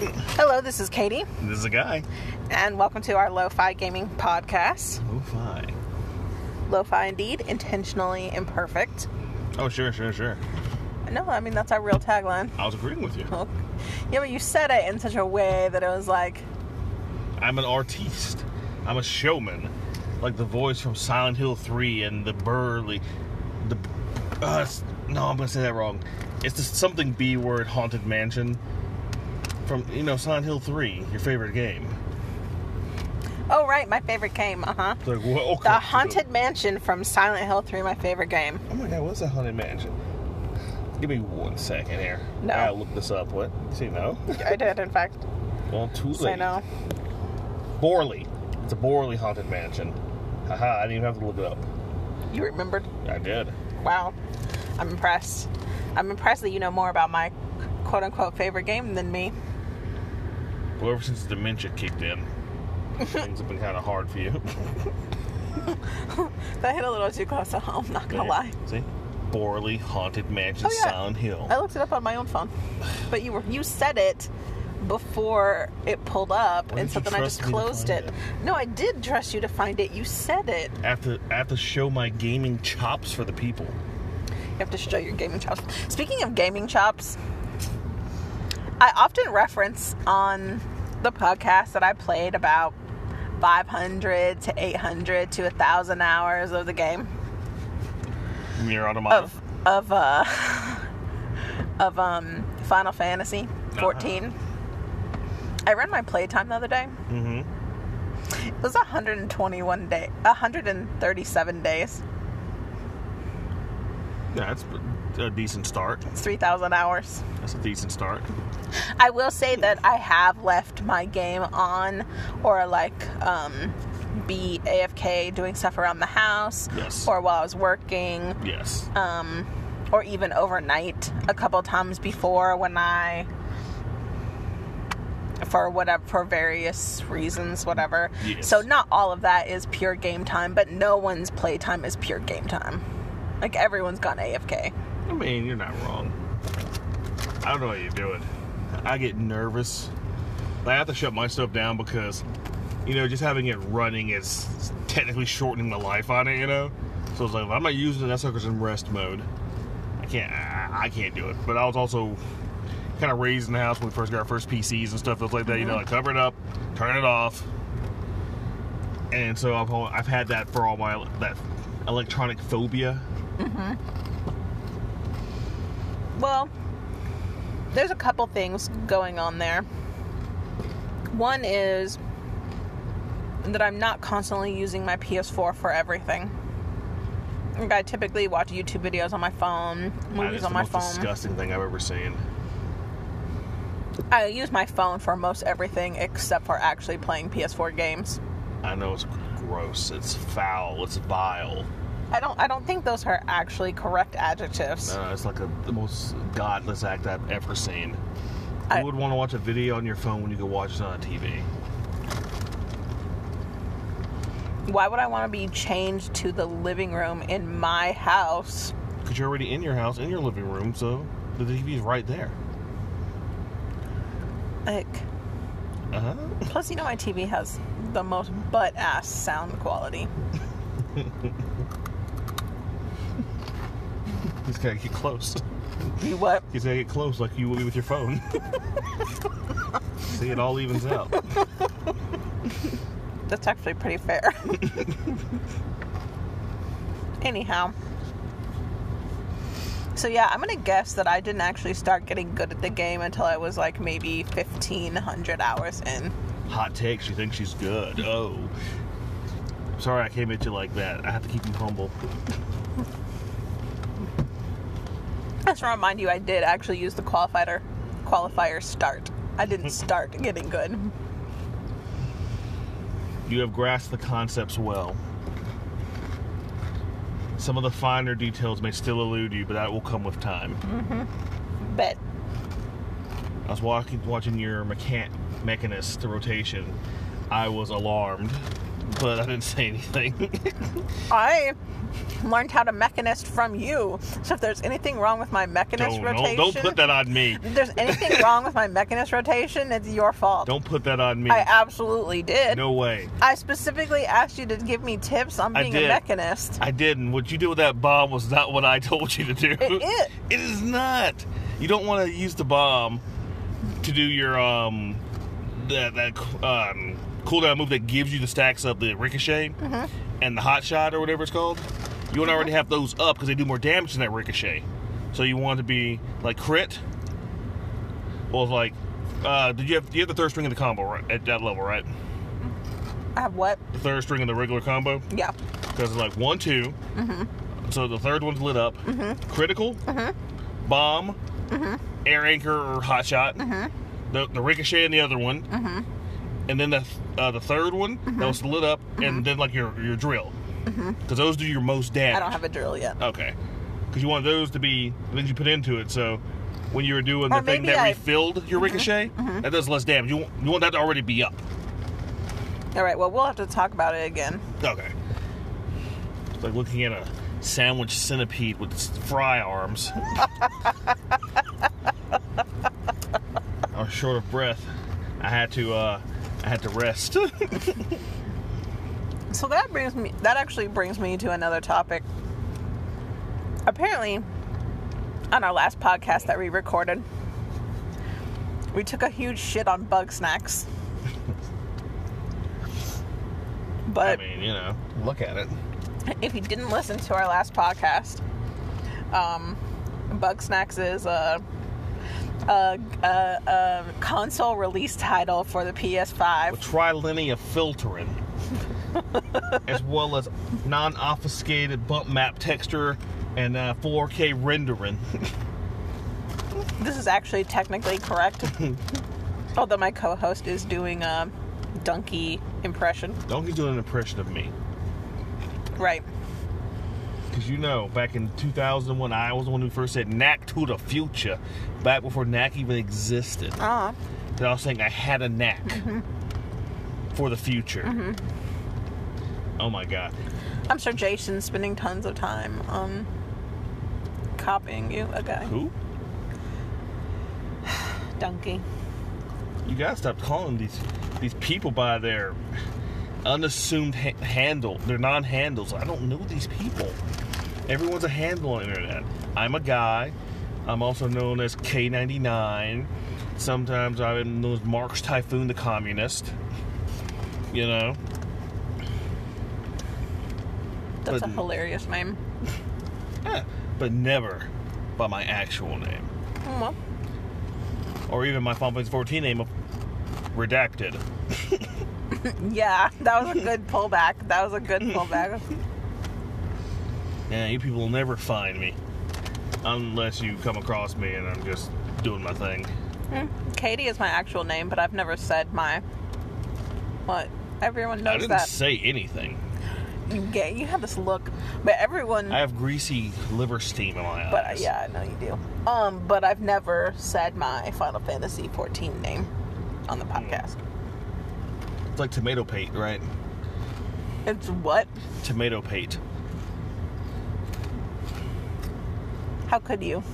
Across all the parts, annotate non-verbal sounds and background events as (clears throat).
Hello, this is Katie, This is a guy. and welcome to our Lo-Fi Gaming Podcast. Fine. Lo-Fi indeed, intentionally imperfect. Oh, sure, sure, sure. No, I mean that's our real tagline. I was agreeing with you. Oh. Yeah, but you said it in such a way that it was like, I'm an artiste. I'm a showman. Like the voice from Silent Hill 3 and the burly The. Uh, no, I'm going to say that wrong. It's the something B word haunted mansion from, you know, Silent Hill 3, your favorite game. oh right, my favorite game. Uh huh. Like, what? Okay. The Haunted Mansion from Silent Hill 3, my favorite game. Oh my god, what's a haunted mansion? Give me one second here. No. I gotta this up. What? Say no? (laughs) I did, in fact. well, too late. Say no. Borley. It's a Borley haunted mansion. Haha, I didn't even have to look it up. You remembered? I did. Wow. I'm impressed. I'm impressed that you know more about my quote-unquote favorite game than me. Well, ever since dementia kicked in, things have been kind of hard for you. (laughs) That hit a little too close to home. Not gonna lie. See? Borley haunted mansion, Oh, yeah. Silent Hill. I looked it up on my own phone, but you were you said it before it pulled up, Why and did so you then I trust just me to closed find it. it? No, I did trust you to find it. You said it. I have to, I have to show my gaming chops for the people. You have to show your gaming chops. Speaking of gaming chops, I often reference on the podcast that I played about 500 to 800 to 1,000 hours of the game Nier Automata. of of uh (laughs) of um Final Fantasy 14. I ran my playtime the other day. mm-hmm. It was 121 day, 137 days. Yeah, that's a decent start. It's 3,000 hours. That's a decent start. I will say that I have left my game on or like um, be AFK doing stuff around the house Yes. or while I was working Yes. um, or even overnight a couple times before when I for whatever for various reasons whatever Yes. so not all of that is pure game time but no one's playtime is pure game time like everyone's gone afk I mean, you're not wrong. I don't know what you're doing. I get nervous. I have to shut my stuff down because, you know, just having it running is technically shortening the life on it. You know, so it's like if I'm not using it. That sucker's in rest mode. I can't. I, I can't do it. But I was also kind of raised in the house when we first got our first PCs and stuff like that. You know, mm-hmm. like cover it up, turn it off, and so I've I've had that for all my that electronic phobia. Mm-hmm. Well, there's a couple things going on there. One is that I'm not constantly using my PS4 for everything. Like I typically watch YouTube videos on my phone, movies on the my most phone. disgusting thing I've ever seen. I use my phone for most everything except for actually playing PS4 games. I know it's gross. It's foul. It's vile. I don't I don't think those are actually correct adjectives. Uh, it's like a, the most godless act I've ever seen. I- Who would want to watch a video on your phone when you could watch it on a TV? Why would I want to be changed to the living room in my house? Because you're already in your house, in your living room, so the TV's right there. Like Uh huh. Plus, you know, my TV has the most butt ass sound quality. (laughs) He's gotta get close. (laughs) You what? He's gotta get close like you would be with your phone. See, it all evens out. That's actually pretty fair. (laughs) Anyhow. So, yeah, I'm gonna guess that I didn't actually start getting good at the game until I was like maybe 1500 hours in. Hot take. She thinks she's good. Oh. Sorry, I came at you like that. I have to keep you humble. Just to remind you, I did actually use the qualifier qualifier start. I didn't (laughs) start getting good. You have grasped the concepts well. Some of the finer details may still elude you, but that will come with time. Mm-hmm. Bet. I was walking, watching your mechan- mechanist the rotation. I was alarmed but I didn't say anything. (laughs) I learned how to mechanist from you. So if there's anything wrong with my mechanist don't, rotation, don't, don't put that on me. if there's anything (laughs) wrong with my mechanist rotation, it's your fault. Don't put that on me. I absolutely did. no way. I specifically asked you to give me tips on being a mechanist. I didn't. What you did with that bomb was not what I (laughs) told you to do. It is. It is not. You don't want to use the bomb to do your um that that um cooldown move that gives you the stacks of the ricochet Mm-hmm. and the hot shot or whatever it's called. You want to already have those up because they do more damage than that ricochet. So you want to be like crit. Well, like, uh, did you have you have the third string of the combo right at that level, right? I have what? The third string of the regular combo Yeah. because it's like one, 2 Mhm. So the third one's lit up. Mhm. Critical, Mhm. bomb, air anchor or hot shot. The, the ricochet and the other one, and then the uh, the third one that was lit up, and then like your your drill, because those do your most damage. I don't have a drill yet. Okay, because you want those to be the things you put into it. So when you were doing Or the thing that I- refilled your ricochet, that does less damage. You want, you want that to already be up. All right. Well, we'll have to talk about it again. Okay. It's like looking at a sandwich centipede with fry arms. (laughs) I was short of breath. I had to uh I had to rest. (laughs) So that brings me. That actually brings me to another topic. Apparently, on our last podcast that we recorded, we took a huge shit on Bugsnax. (laughs) But I mean, you know, look at it. if you didn't listen to our last podcast, um, Bugsnax is a, a, a, a console release title for the PS5. Trilinear filtering. (laughs) as well as non-obfuscated bump map texture and uh, 4K rendering. (laughs) This is actually technically correct, (laughs) although my co-host is doing a donkey impression. Donkey's doing an impression of me. Right. Because you know, back in 2001, I was the one who first said knack to the future, back before knack even existed. Uh, And I was saying I had a knack for the future. Oh my god. I'm sure Jason's spending tons of time um, copying you. Okay. Who? (sighs) Donkey. You gotta stop calling these these people by their unassumed ha- handle. They're non-handles. I don't know these people. Everyone's a handle on the internet. I'm a guy. I'm also known as K99. Sometimes I'm known as Marx Typhoon the Communist. You know? That's a hilarious name. Eh, but never by my actual name. Well, Or even my Final Fantasy 14 name of Redacted. (laughs) yeah, that was a good pullback. That was a good pullback. (laughs) Yeah, you people will never find me. Unless you come across me and I'm just doing my thing. Hmm. Katie is my actual name, but I've never said my. What? Everyone knows that. I didn't that. say anything. You get- you have this look, but everyone. I have greasy liver steam in my eyes. but uh, yeah, I know you do. Um, but I've never said my Final Fantasy 14 name on the podcast. It's like tomato pate, right? It's what? Tomato pate. How could you? (laughs)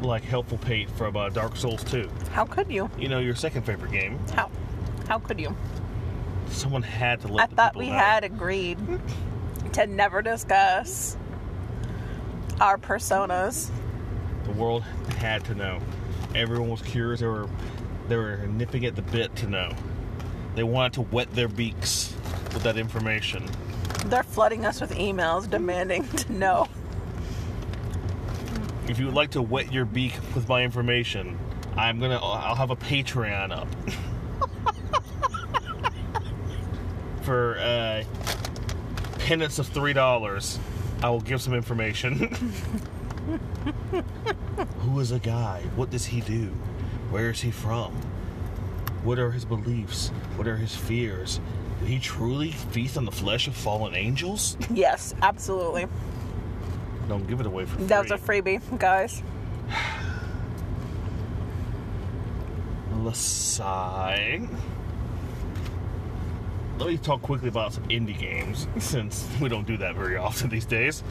Like helpful pate from uh, Dark Souls 2. How could you? You know, your second favorite game. How? How could you? Someone had to let I the thought we know. had agreed (laughs) to never discuss our personas. The world had to know. Everyone was curious. They were, they were nipping at the bit to know. They wanted to wet their beaks with that information. They're flooding us with emails demanding (laughs) to know. If you would like to wet your beak with my information, I'm gonna. I'll have a Patreon up (laughs) for uh, penance of three dollars. I will give some information. (laughs) Who is a guy? What does he do? Where is he from? What are his beliefs? What are his fears? Did he truly feast on the flesh of fallen angels? Yes, absolutely. Don't give it away for free. That was a freebie, guys. Lasai. let me talk quickly about some indie games (laughs) since we don't do that very often these days.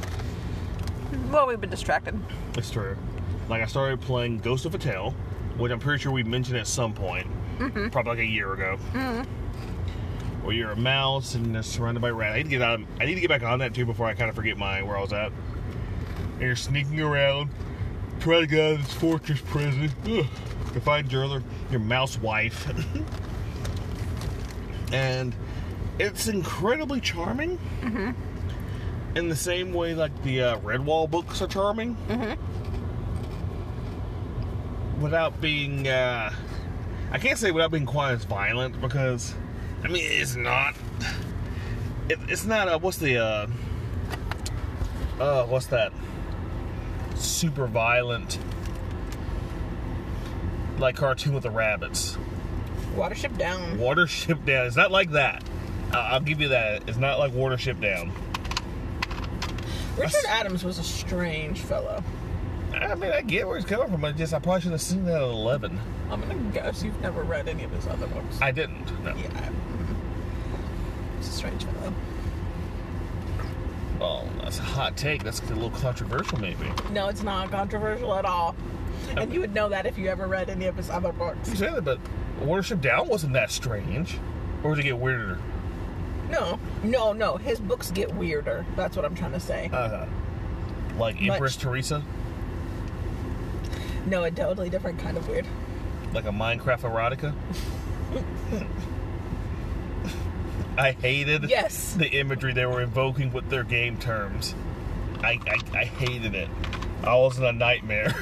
Well, we've been distracted. It's true. Like I started playing Ghost of a Tale, which I'm pretty sure we mentioned at some point, mm-hmm. probably like a year ago. Mm-hmm. Where you're a mouse and you're surrounded by rats. I need to get out. I need to get back on that too before I kind of forget my where I was at. And you're sneaking around, trying to get out of this fortress prison ugh, to find your other your mouse wife. (laughs) and it's incredibly charming. In the same way, like the uh, Redwall books are charming without being uh I can't say without being quite as violent because I mean it's not it, it's not uh what's the uh uh what's that super violent like cartoon with the rabbits Watership down. Watership Down it's not like that I- I'll give you that it's not like Watership Down Richard Adams was a strange fellow. I mean I get where he's coming from I just I probably should have seen that at 11 I'm gonna guess you've never read any of his other books. I didn't no yeah. He's a strange fellow. well that's a hot take that's a little controversial maybe No, it's not controversial at all. And you would know that if you ever read any of his other books. You say that, but Worship Down wasn't that strange. Or did it get weirder? No, no, no. His books get weirder. That's what I'm trying to say. Uh-huh. like Much- Empress Teresa? No, a totally different kind of weird. Like a Minecraft erotica? (laughs) I hated Yes. the imagery they were invoking with their game terms. I, I, I hated it. I was in a nightmare.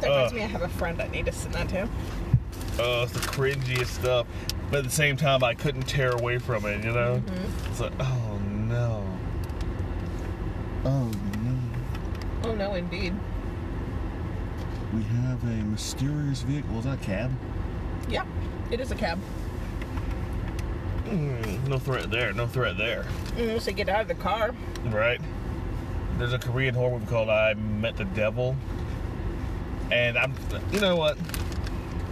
That reminds Ugh. me, I have a friend I need to send that to. oh, it's the cringiest stuff. But at the same time, I couldn't tear away from it, you know? Mm-hmm. It's like, oh no. Oh no. Oh no, indeed. We have a mysterious vehicle. Is that a cab? Yeah, it is a cab. Mm, no threat there. No threat there. Mm, so get out of the car. Right? There's a Korean horror movie called I Met the Devil. And I'm, you know what?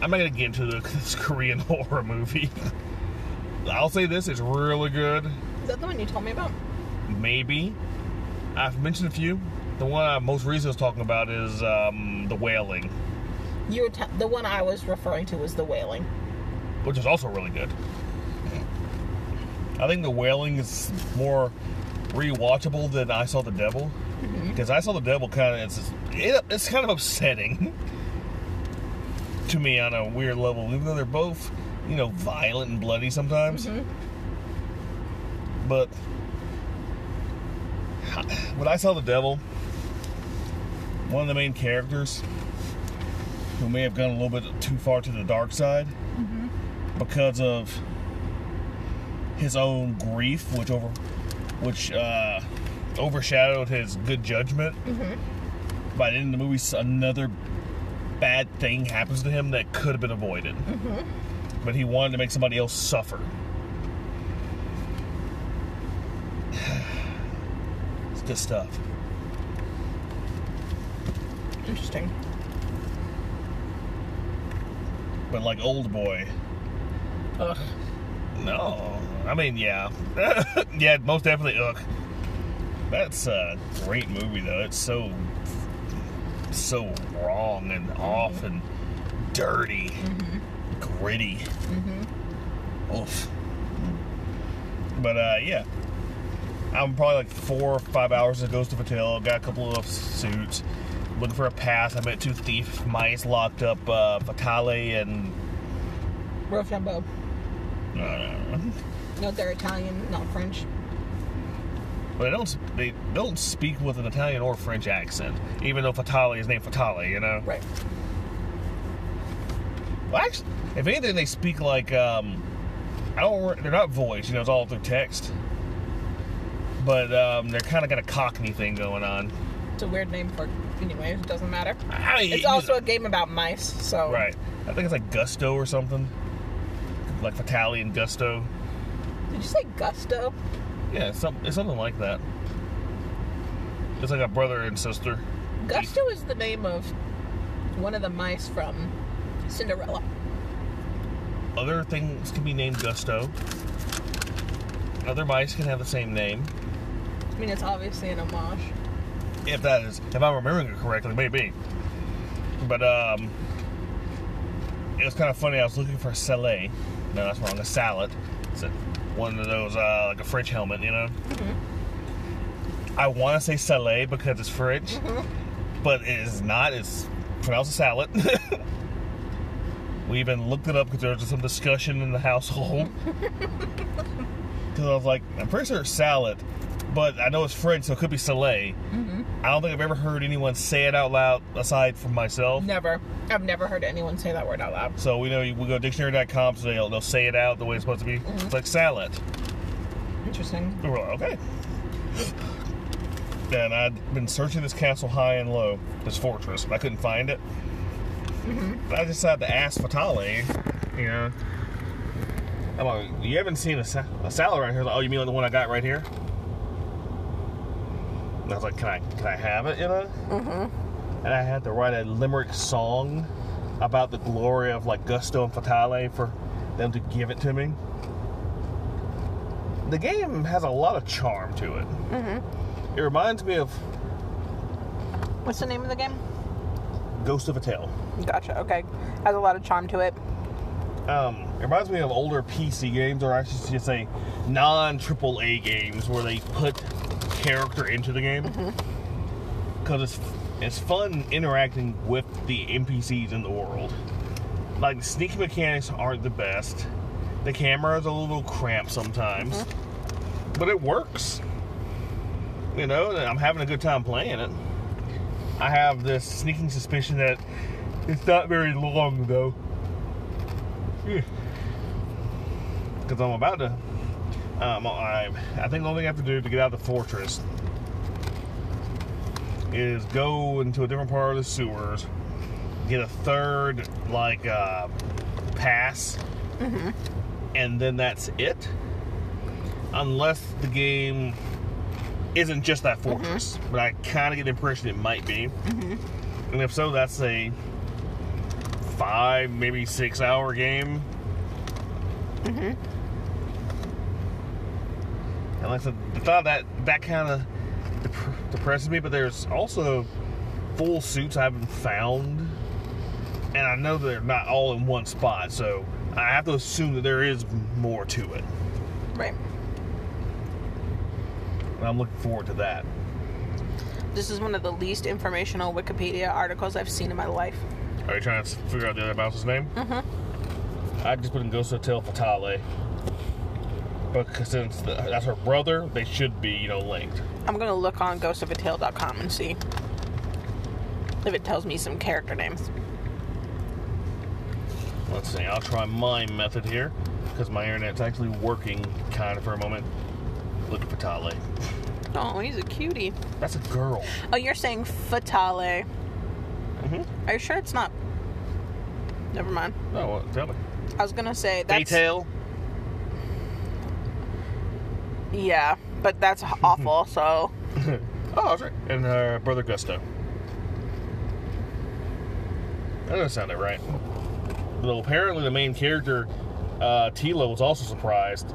I'm not gonna get into the, (laughs) this Korean horror movie. (laughs) I'll say this: it's really good. Is that the one you told me about? Maybe I've mentioned a few. The one I most recently was talking about is um, the Wailing, You were t- the one I was referring to was the wailing. Which is also really good. I think the Wailing is more rewatchable than I Saw the Devil mm-hmm. because I Saw the Devil kind of it's it, it's kind of upsetting to me on a weird level, even though they're both you know violent and bloody sometimes. Mm-hmm. But when I Saw the Devil, one of the main characters who may have gone a little bit too far to the dark side because of his own grief, which over, which uh, overshadowed his good judgment. By the end of the movie, another bad thing happens to him that could have been avoided, but he wanted to make somebody else suffer. (sighs) It's good stuff. Interesting. But like Old Boy, Ugh. no. I mean, yeah, (laughs) yeah, most definitely. Ugh. That's a great movie though. It's so so wrong and off and dirty, gritty. Oof. But uh, yeah, I'm probably like four or five hours in Ghost of a Tale. Got a couple of suits. Looking for a pass. I met two thief mice locked up. Uh, Fatale and uh, No, they're Italian, not French. But they don't they don't speak with an Italian or French accent, even though Fatale is named Fatale, you know. Right. Well, actually, if anything, they speak like um, I don't. They're not voice, you know. It's all through text. But um, they're kind of got a Cockney thing going on. It's a weird name for. Anyway, it doesn't matter. I It's also a game about mice, so. right. I think it's like Gusto or something, like Fatale and Gusto. Did you say Gusto? Yeah, it's, some, it's something like that. It's like a brother and sister. Gusto is the name of one of the mice from Cinderella. other things can be named Gusto. Other mice can have the same name. I mean, it's obviously an homage. If that is, if I'm remembering it correctly, maybe. But um, it was kind of funny. I was looking for a salad. No, that's wrong. A salad. It's a, one of those uh, like a fridge helmet, you know. I want to say salad because it's fridge, but it is not. It's pronounced a salad. (laughs) we even looked it up because there was some discussion in the household. (laughs) (laughs) Because I was like, I'm pretty sure it's salad, but I know it's French, so it could be salad. I don't think I've ever heard anyone say it out loud aside from myself. Never. I've never heard anyone say that word out loud. So we know we go dictionary.com, so they'll, they'll say it out the way it's supposed to be. It's like salad. Interesting. We were like, okay. And I'd been searching this castle high and low, this fortress, but I couldn't find it. Mm-hmm. But I decided to ask Fatale, you know. I'm like, you haven't seen a, sa- a salad right here? Like, oh, you mean like the one I got right here? And I was like, can I, can I have it, you know? Mm-hmm. And I had to write a limerick song about the glory of like Gusto and Fatale for them to give it to me the game has a lot of charm to it. Mm-hmm. It reminds me of What's the name of the game? Ghost of a Tale. Gotcha. Okay. Has a lot of charm to it. Um, it reminds me of older PC games, or I should just say non AAA games, where they put character into the game. Mm-hmm. Because it's it's fun interacting with the NPCs in the world. Like the sneaky mechanics aren't the best. The camera is a little cramped sometimes, mm-hmm. but it works. You know, I'm having a good time playing it. I have this sneaking suspicion that it's not very long though. Because I'm about to. Um, I, I think the only thing I have to do to get out of the fortress is go into a different part of the sewers, get a third, like, uh, pass, and then that's it. Unless the game isn't just that fortress, but I kind of get the impression it might be. And if so, that's a five, maybe six hour game. And like I said, the thought that that kind of dep- depresses me, but there's also full suits I haven't found, and I know they're not all in one spot, so I have to assume that there is more to it. Right. And I'm looking forward to that. This is one of the least informational Wikipedia articles I've seen in my life. Are you trying to figure out the other mouse's name? Mm-hmm. I just put in Ghost Hotel Fatale. But since that's her brother, they should be, you know, linked. I'm gonna look on ghostofatale.com and see if it tells me some character names. Let's see, I'll try my method here because my internet's actually working kind of for a moment. Look at Fatale. Oh, he's a cutie. That's a girl. Oh, you're saying fatale. Mm-hmm. Are you sure it's not? Never mind. No, what? Tell me. I was gonna say that's Detail. yeah, but that's (laughs) awful. So (laughs) Oh, that's right. And her brother Gusto. That doesn't sound right. Though apparently the main character, uh, Tilo, was also surprised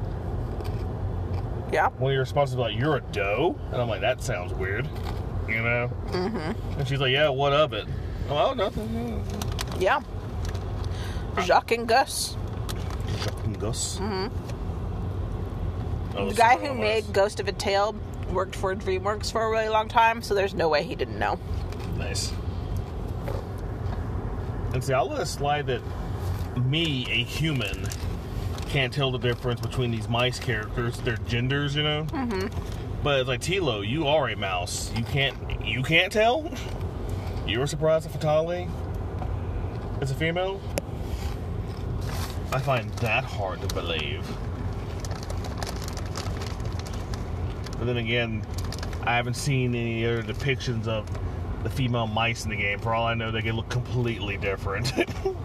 yeah, when your response was like, "You're a doe," and I'm like, "That sounds weird," you know. Mm-hmm. And she's like, "Yeah, what of it?" I'm like, "Oh, nothing." yeah. Jacques and Gus, Fucking Gus. Mm-hmm. the guy who made Ghost of a Tale, worked for DreamWorks for a really long time. So there's no way he didn't know. Nice. And see, I'll let it slide that me, a human, can't tell the difference between these mice characters, their genders, you know. Mm-hmm. But it's like Tilo, you are a mouse. You can't, you can't tell. You were surprised at Fatale is a female. I find that hard to believe. But then again, I haven't seen any other depictions of the female mice in the game. For all I know, they can look completely different.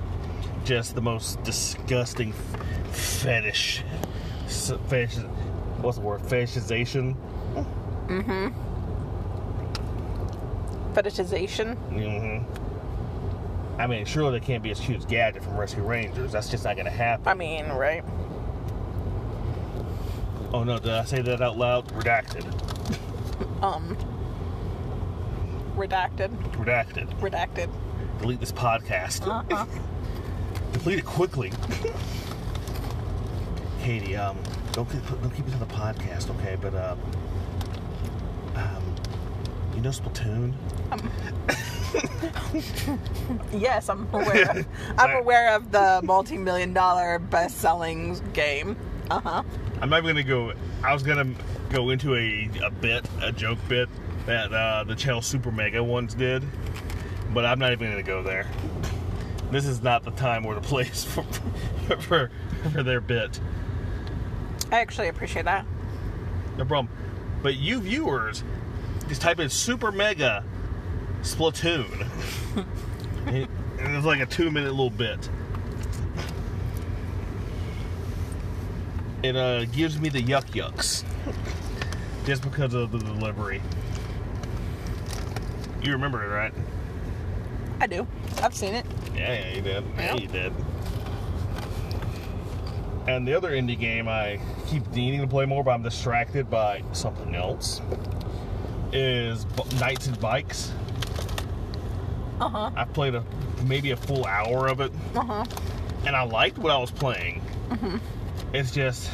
(laughs) Just the most disgusting fetish. Fetish. What's the word? Fetishization. Mm hmm. Fetishization. hmm I mean, surely they can't be as huge as Gadget from Rescue Rangers. That's just not going to happen. I mean, right? Oh no, did I say that out loud? Redacted. Um. Redacted. Redacted. Redacted. Delete this podcast. Uh-huh. (laughs) Delete it quickly. Katie, um, don't keep, don't keep it to the podcast, okay? But um, um, you know Splatoon? (laughs) Yes, I'm (laughs) aware. (laughs) I'm aware of the multi-million dollar best-selling game. Uh huh. I'm not even gonna go. I was gonna go into a, a bit, a joke bit that uh, the channel Super Mega ones did, but I'm not even gonna go there. This is not the time or the place for for, for their bit. I actually appreciate that. No problem. But you viewers, just type in Super Mega Splatoon. and and it's like a two minute little bit. It uh, gives me the yuck yucks. Just because of the delivery. You remember it, right? I do. I've seen it. Yeah, yeah, you did. Yeah, Yeah. you did. And the other indie game I keep needing to play more, but I'm distracted by something else, is Knights and Bikes. Uh huh. I've played a maybe a full hour of it, Uh huh. and I liked what I was playing. It's just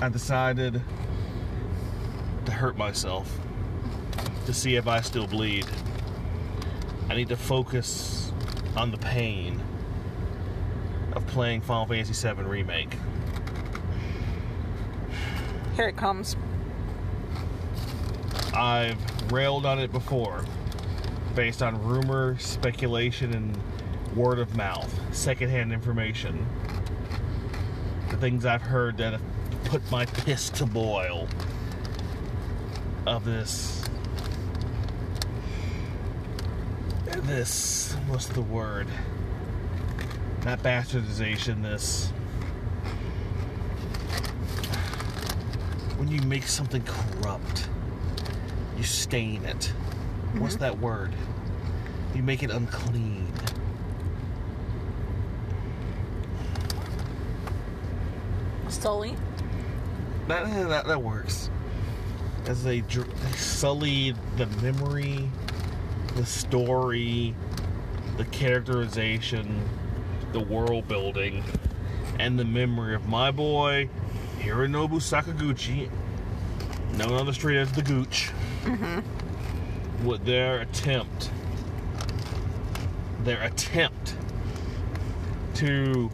I decided to hurt myself to see if I still bleed. I need to focus on the pain of playing Final Fantasy VII Remake. Here it comes. I've railed on it before, based on rumor, speculation, and word of mouth, secondhand information. The things I've heard that have put my piss to boil of this. This. What's the word? Not bastardization, this. When you make something corrupt you stain it. What's mm-hmm. that word? You make it unclean. Sully. That eh, that, that works. As they, they sully the memory, the story, the characterization, the world building, and the memory of my boy Hironobu Sakaguchi, known on the street as the Gooch. Mm-hmm. With their attempt, their attempt to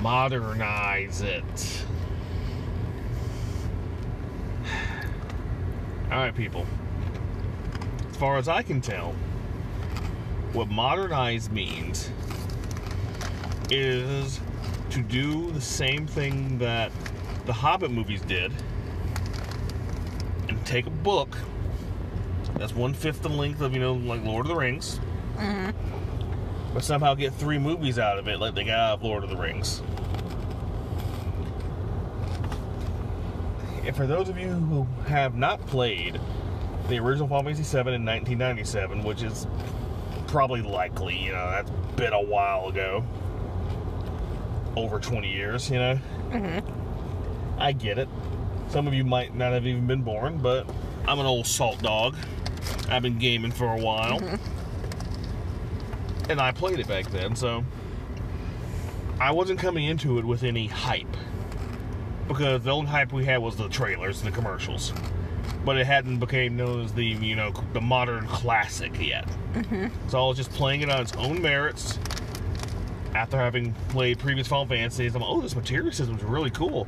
modernize it. All right, people. As far as I can tell, what modernize means is to do the same thing that the Hobbit movies did and take a book that's one fifth the length of, you know, like Lord of the Rings, mm-hmm. but somehow get three movies out of it like they got out of Lord of the Rings. And for those of you who have not played the original Final Fantasy VII in 1997, which is probably likely, you know, that's been a while ago, over 20 years, you know. Mm-hmm. I get it. Some of you might not have even been born, but I'm an old salt dog. I've been gaming for a while, mm-hmm. and I played it back then, so I wasn't coming into it with any hype because the only hype we had was the trailers and the commercials, but it hadn't became known as the you know the modern classic yet. Mm-hmm. So I was just playing it on its own merits. After having played previous Final Fantasies, I'm like, oh, this materia system is really cool.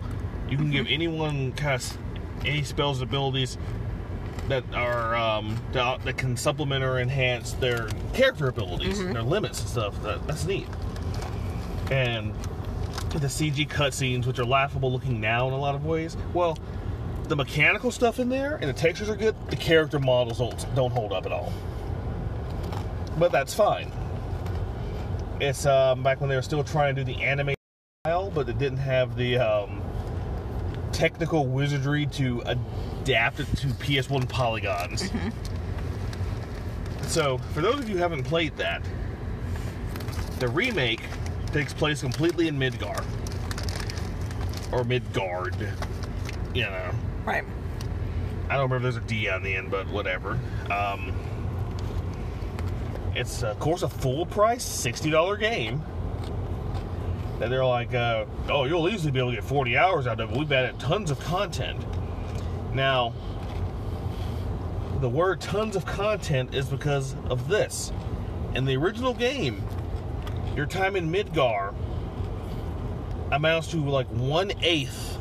You can give mm-hmm. anyone kind of any spells and abilities that are um, that, that can supplement or enhance their character abilities, their limits and stuff. That, that's neat. And the CG cutscenes, which are laughable looking now in a lot of ways, well, the mechanical stuff in there and the textures are good. The character models don't don't hold up at all. But that's fine. It's um, back when they were still trying to do the anime style, but it didn't have the um, technical wizardry to adapt it to PS1 polygons. So, for those of you who haven't played that, the remake takes place completely in Midgar. Or Midgard. You know. Right. I don't remember if there's a D on the end, but whatever. Um, it's, of course, a full price, $60 game. That they're like, uh, oh, you'll easily be able to get 40 hours out of it. We've added tons of content. Now, the word tons of content is because of this. In the original game, your time in Midgar amounts to like one eighth,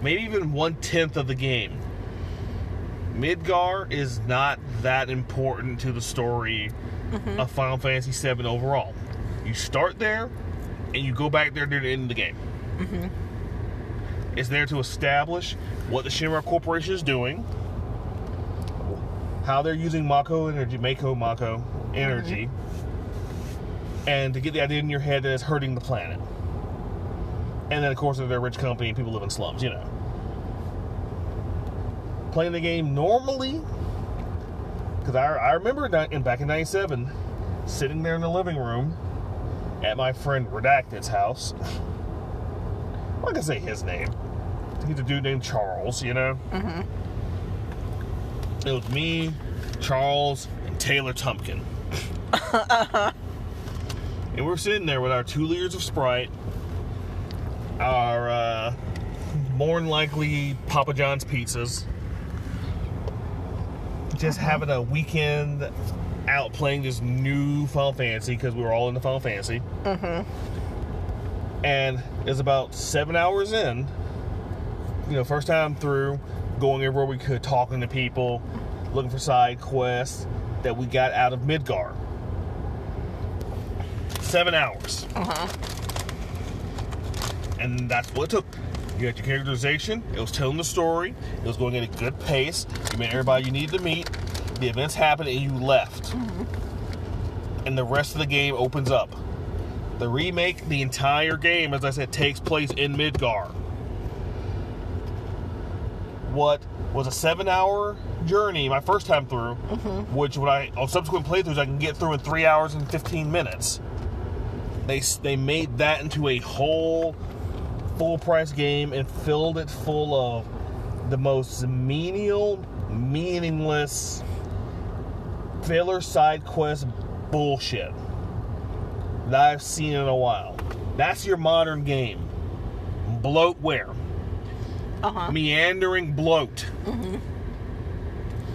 maybe even one tenth of the game. Midgar is not that important to the story of Final Fantasy VII overall. You start there, and you go back there near the end of the game. Mm-hmm. It's there to establish what the Shinra Corporation is doing, how they're using Mako energy, Mako Mako energy, mm-hmm. and to get the idea in your head that it's hurting the planet. And then, of course, they're a rich company and people live in slums, you know. Playing the game normally, because I, I remember in, back in 97, sitting there in the living room at my friend Redacted's house. I'm not gonna say his name. He's a dude named Charles, you know? Mm-hmm. It was me, Charles, and Taylor Tumpkin. (laughs) and we're sitting there with our two liters of Sprite, our uh, more than likely Papa John's pizzas, just having a weekend out playing this new Final Fantasy because we were all in the Final Fantasy. And it's about seven hours in, you know, first time through, going everywhere we could, talking to people, looking for side quests that we got out of Midgar. Seven hours. Uh huh. And that's what it took. You had your characterization, it was telling the story, it was going at a good pace, you met everybody you needed to meet, the events happened, and you left. Mm-hmm. And the rest of the game opens up. The remake, the entire game, as I said, takes place in Midgar. What was a seven hour journey my first time through, mm-hmm. which when I on subsequent playthroughs I can get through in three hours and fifteen minutes. They they made that into a whole full price game and filled it full of the most menial, meaningless filler side quest bullshit that I've seen in a while. That's your modern game. Bloatware. Uh huh. Meandering bloat.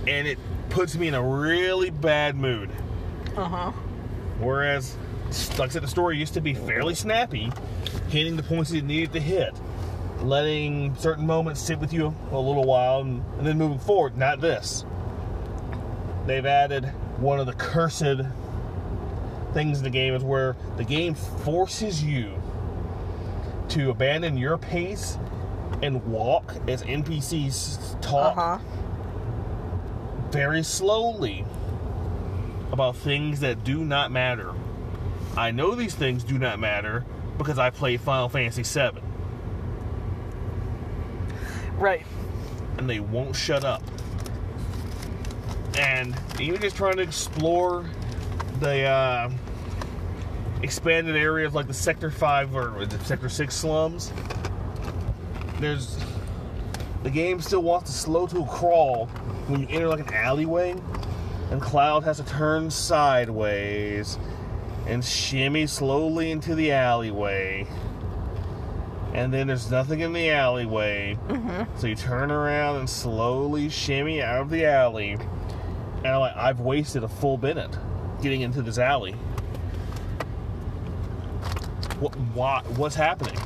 And it puts me in a really bad mood. Uh huh. Whereas, like I said, the story used to be fairly snappy, hitting the points you needed to hit, letting certain moments sit with you a little while, and, and then moving forward. Not this. They've added one of the cursed things in the game is where the game forces you to abandon your pace and walk as NPCs talk huh. very slowly about things that do not matter. I know these things do not matter because I play Final Fantasy VII, Right. and they won't shut up. And even just trying to explore the uh, expanded areas like the Sector 5 or the Sector 6 slums, there's. The game still wants to slow to a crawl when you enter like an alleyway, and Cloud has to turn sideways and shimmy slowly into the alleyway. And then there's nothing in the alleyway. So you turn around and slowly shimmy out of the alley. And I'm like, I've wasted a full minute getting into this alley. What? Why? What's happening?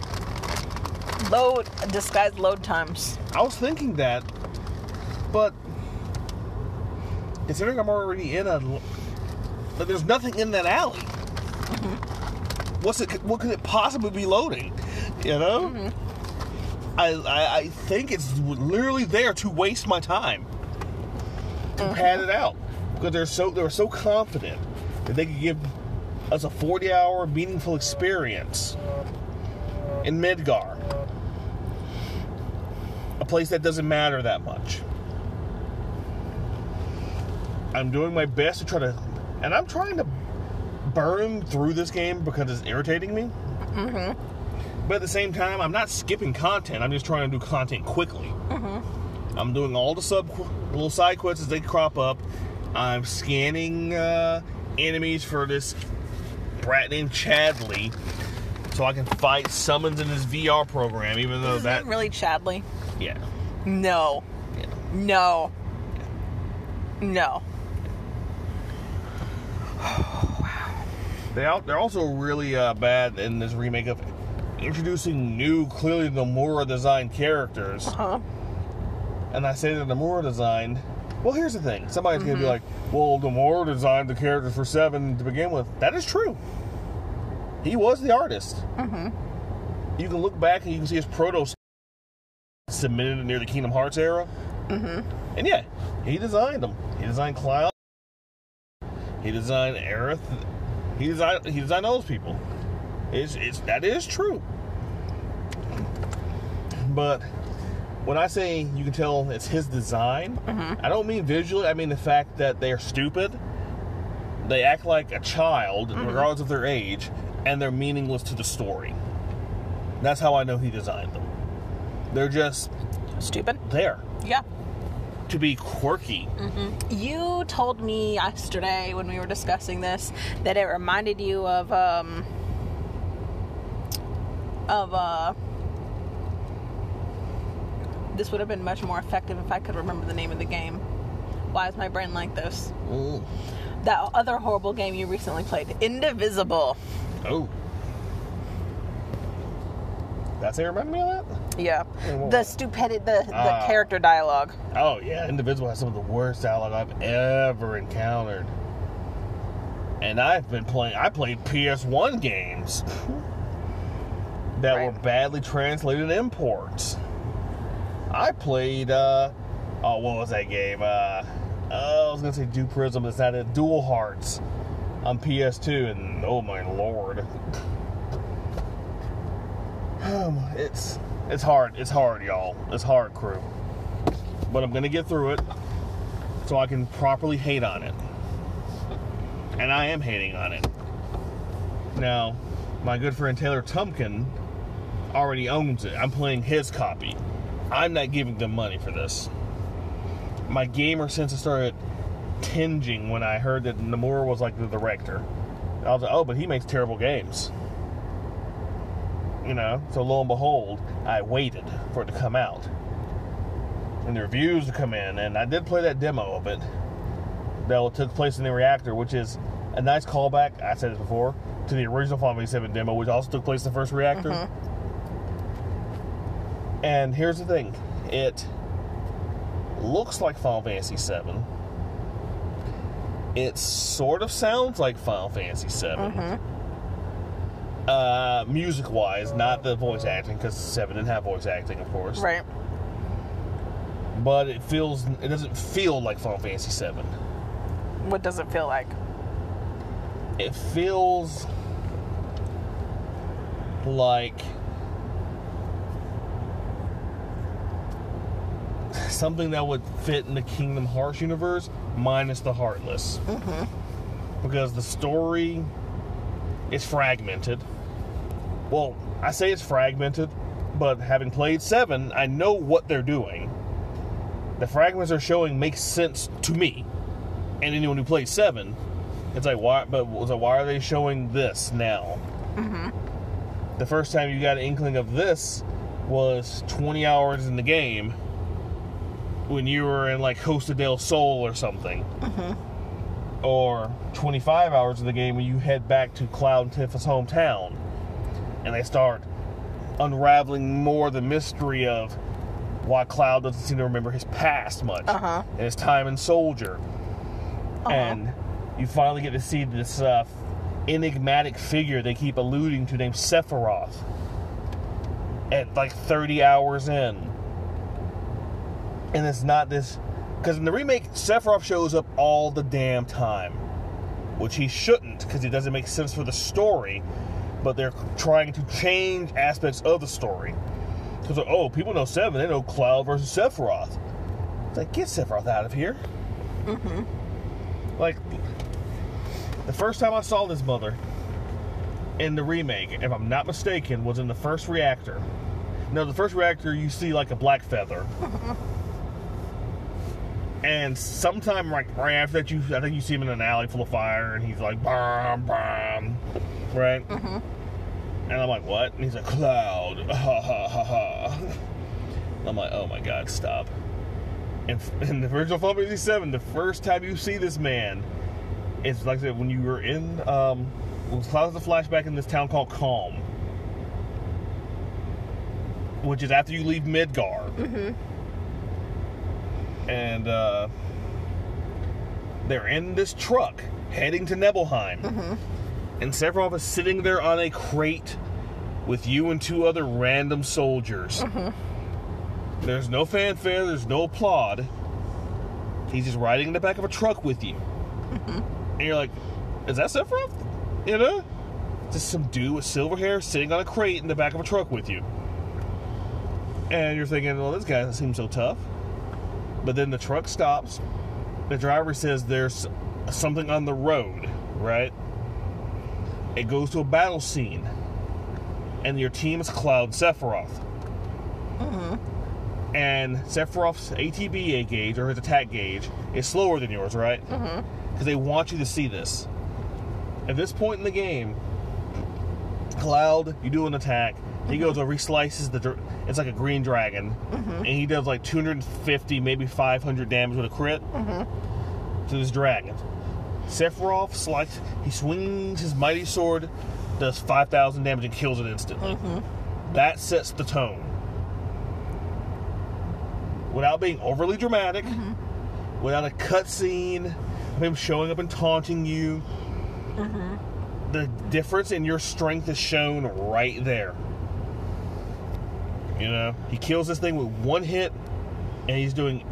Load disguised load times. I was thinking that, but considering I'm already in a, but there's nothing in that alley. Mm-hmm. What's it? What could it possibly be loading? You know, mm-hmm. I, I I think it's literally there to waste my time to pad it out because they're so they were so confident that they could give us a 40 hour meaningful experience in Midgar a place that doesn't matter that much. I'm doing my best to try to, and I'm trying to burn through this game because it's irritating me. Mm-hmm. But at the same time, I'm not skipping content. I'm just trying to do content quickly. Mm-hmm. I'm doing all the sub little side quests as they crop up. I'm scanning uh, enemies for this brat named Chadley, so I can fight summons in this VR program. Even though Isn't that, really Chadley? yeah, No. yeah. No. No. They al- they're also really uh, bad in this remake of introducing new, clearly Nomura designed characters. Huh? And I say they're Nomura designed. Well, here's the thing: somebody's gonna be like, "Well, Nomura designed the characters for Seven to begin with." That is true. He was the artist. Mm-hmm. You can look back and you can see his proto submitted near the Kingdom Hearts era. Mm-hmm. And yeah, he designed them. He designed Cloud. He designed Aerith. He designed he designed those people. It's, it's that is true. But when I say you can tell it's his design, I don't mean visually. I mean the fact that they're stupid. They act like a child, regardless of their age, and they're meaningless to the story. That's how I know he designed them. They're just Stupid. there Yeah. to be quirky. You told me yesterday when we were discussing this that it reminded you of um of uh this would have been much more effective if I could remember the name of the game. Why is my brain like this? That other horrible game you recently played, Indivisible. Oh. That's it remind me of that? Yeah. Oh. The stupidity, the, the Ah. character dialogue. Oh yeah, Indivisible has some of the worst dialogue I've ever encountered. And I've been playing I played PS1 games (laughs) that were badly translated imports. I played uh oh what was that game? Uh oh, I was gonna say Dew Prism, it's not it, Dual Hearts on PS2 and oh my lord. (sighs) It's it's hard. It's hard, y'all. It's hard, crew. But I'm gonna get through it so I can properly hate on it. And I am hating on it. Now, my good friend Taylor Tumpkin already owns it. I'm playing his copy. I'm not giving them money for this. My gamer sense started tinging when I heard that Nomura was like the director. I was like, oh, but he makes terrible games you know. So lo and behold, I waited for it to come out and the reviews to come in, and I did play that demo of it that took place in the reactor, which is a nice callback. I said it before to the original Final Fantasy VII demo, which also took place in the first reactor. Mm-hmm. And here's the thing: it looks like Final Fantasy VII. It sort of sounds like Final Fantasy VII uh, music wise, not the voice acting, because Seven didn't have voice acting, of course. Right. But it feels, it doesn't feel like Final Fantasy Seven. What does it feel like? It feels like something that would fit in the Kingdom Hearts universe, minus the Heartless. Mm-hmm. Because the story is fragmented. Well, I say it's fragmented, but having played seven, I know what they're doing. The fragments they're showing make sense to me, and anyone who plays seven, it's like why? But why are they showing this now? Mm-hmm. The first time you got an inkling of this was 20 hours in the game when you were in like Costa del Sol or something or 25 hours of the game when you head back to Cloud and Tifa's hometown and they start unraveling more the mystery of why Cloud doesn't seem to remember his past much Uh-huh. and his time in Soldier. And you finally get to see this uh, enigmatic figure they keep alluding to named Sephiroth at like 30 hours in. And it's not this. Because in the remake, Sephiroth shows up all the damn time. Which he shouldn't, because it doesn't make sense for the story. But they're trying to change aspects of the story. Because, oh, people know Seven, they know Cloud versus Sephiroth. It's like, get Sephiroth out of here. Mm-hmm. Like the first time I saw this mother in the remake, if I'm not mistaken, was in the first reactor. No, the first reactor you see like a black feather. (laughs) and sometime like right after that, you I think you see him in an alley full of fire, and he's like, "Bam, bam," right? And I'm like, "What?" And he's like, "Cloud." Ha ha ha ha. I'm like, "Oh my god, stop!" And in the original Final Fantasy Seven, the first time you see this man, it's like I said when you were in um, was Cloud's a flashback in this town called Kalm, which is after you leave Midgar. Mm-hmm. And uh, they're in this truck heading to Nibelheim. Mm-hmm. And Sephiroth is sitting there on a crate with you and two other random soldiers. Mm-hmm. There's no fanfare, there's no applaud. He's just riding in the back of a truck with you. Mm-hmm. And you're like, is that Sephiroth? You know? Just some dude with silver hair sitting on a crate in the back of a truck with you. And you're thinking, well, this guy doesn't seem so tough. But then the truck stops. The driver says there's something on the road, right? It goes to a battle scene. And your team is Cloud Sephiroth. Mm-hmm. And Sephiroth's ATBA gauge, or his attack gauge, is slower than yours, right? Because they want you to see this. At this point in the game, Cloud, you do an attack. He goes over, he slices the. dr- It's like a green dragon, mm-hmm. and he does like 250, maybe 500 damage with a crit mm-hmm. to this dragon. Sephiroth slice. He swings his mighty sword, does 5,000 damage, and kills it instantly. Mm-hmm. That sets the tone. Without being overly dramatic, without a cutscene of him showing up and taunting you, the difference in your strength is shown right there. You know, he kills this thing with one hit, and he's doing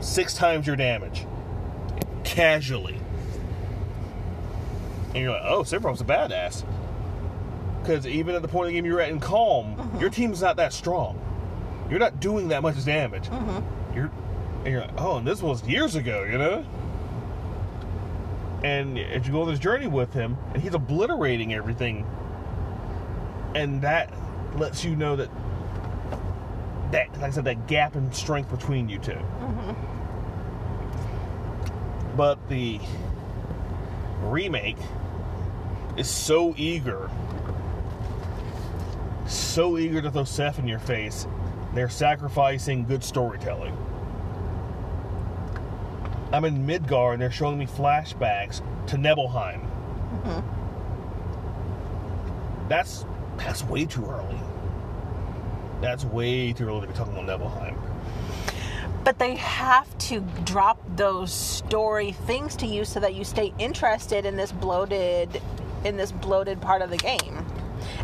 six times your damage casually. And you're like, oh, Sephiroth's a badass. Because even at the point of the game you're at in Kalm, uh-huh. your team's not that strong. You're not doing that much damage. Uh-huh. You're, and you're like, oh, and this was years ago, you know? And as you go on this journey with him, and he's obliterating everything, and that lets you know that that, like I said, that gap in strength between you 2 mm-hmm. But the remake is so eager, so eager to throw Seth in your face, they're sacrificing good storytelling. I'm in Midgar and they're showing me flashbacks to Nibelheim. Mm-hmm. That's that's way too early. That's way too early to be talking about Nibelheim. But they have to drop those story things to you so that you stay interested in this bloated in this bloated part of the game.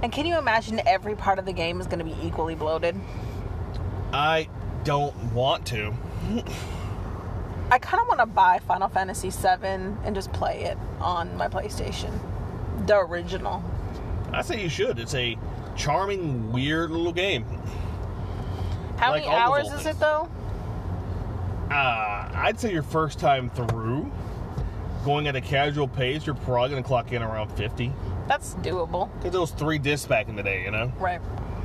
And can you imagine every part of the game is going to be equally bloated? I don't want to. I kind of want to buy Final Fantasy VII and just play it on my PlayStation, the original. I say you should. It's a charming, weird little game. How Like many hours is it though? Uh, I'd say your first time through, going at a casual pace, you're probably going to clock in around 50. That's doable, Because those three discs back in the day, you know? right?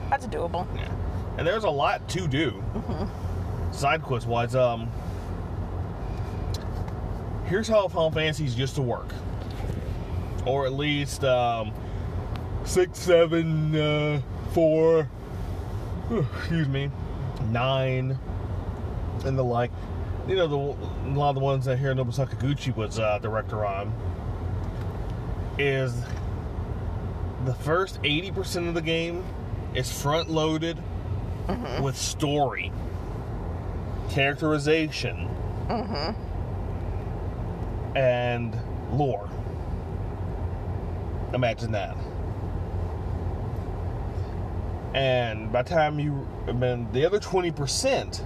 That's doable. Yeah. And there's a lot to do. Side quest wise, um, here's how Final Fantasy's used to work, or at least um, six, seven, uh, four, excuse me, nine, and the like. You know, the a lot of the ones that Hironobu Sakaguchi was uh, director on is the first 80% of the game is front loaded with story, characterization, and lore. Imagine that. And by the time you, I mean, the other 20%,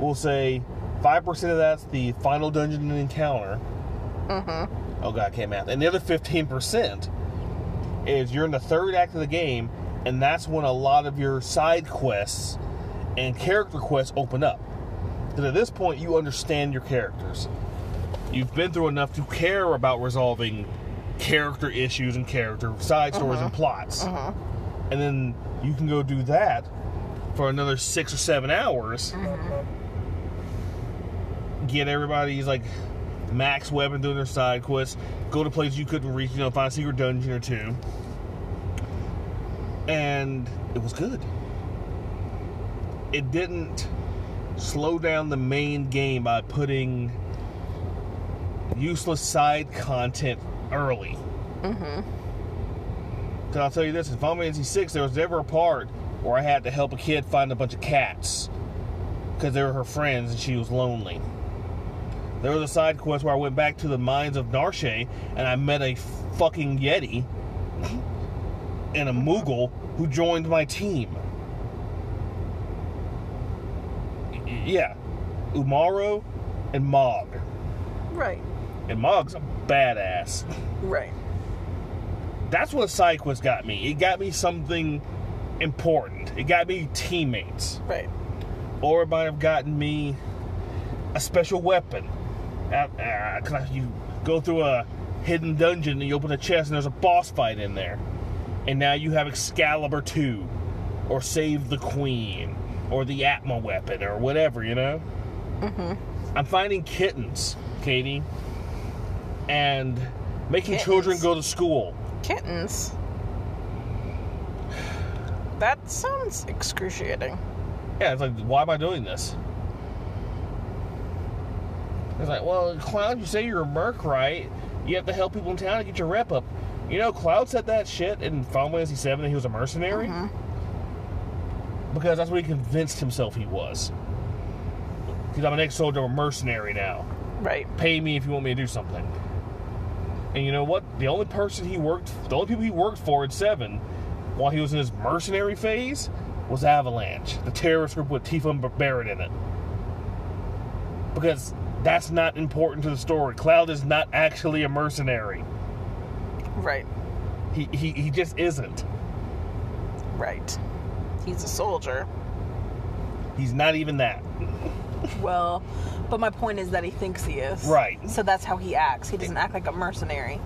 we'll say 5% of that's the final dungeon and encounter. Mm-hmm. Oh, God, I can't math. And the other 15% is you're in the third act of the game, and that's when a lot of your side quests and character quests open up. Because at this point, you understand your characters. you've been through enough to care about resolving character issues and character side stories and mm-hmm. plots. Mm-hmm. And then you can go do that for another six or seven hours. Get everybody's like max weapon doing their side quests. Go to places you couldn't reach, you know, find a secret dungeon or two. And it was good. It didn't slow down the main game by putting useless side content early. Mm-hmm. Cause I'll tell you this: in Final Fantasy VI, there was never a part where I had to help a kid find a bunch of cats because they were her friends and she was lonely. There was a side quest where I went back to the mines of Narshe and I met a fucking Yeti and a Moogle who joined my team. Yeah, Umaro and Mog. Right. And Mog's a badass. Right. That's what side quest got me. It got me something important. It got me teammates. Right. Or it might have gotten me a special weapon. Uh, uh, 'cause you go through a hidden dungeon and you open a chest and there's a boss fight in there. And now you have Excalibur 2 or Save the Queen or the Atma weapon or whatever, you know? Mm-hmm. I'm finding kittens, Katie, and making Kittens? children go to school. Kittens. That sounds excruciating. Yeah, it's like, why am I doing this? It's like, well, Cloud, you say you're a merc, right? You have to help people in town to get your rep up. You know, Cloud said that shit in Final Fantasy VII that he was a mercenary. Mm-hmm. Because that's what he convinced himself he was. Because I'm an ex-soldier, I'm a mercenary now. Right. Pay me if you want me to do something. And you know what? The only person he worked, the only people he worked for at Seven, while he was in his mercenary phase, was Avalanche, the terrorist group with Tifa and Barret in it. Because that's not important to the story. Cloud is not actually a mercenary. Right. He he, he just isn't. Right. He's a soldier. He's not even that. (laughs) Well, but my point is that he thinks he is. Right. So that's how he acts. He doesn't act like a mercenary.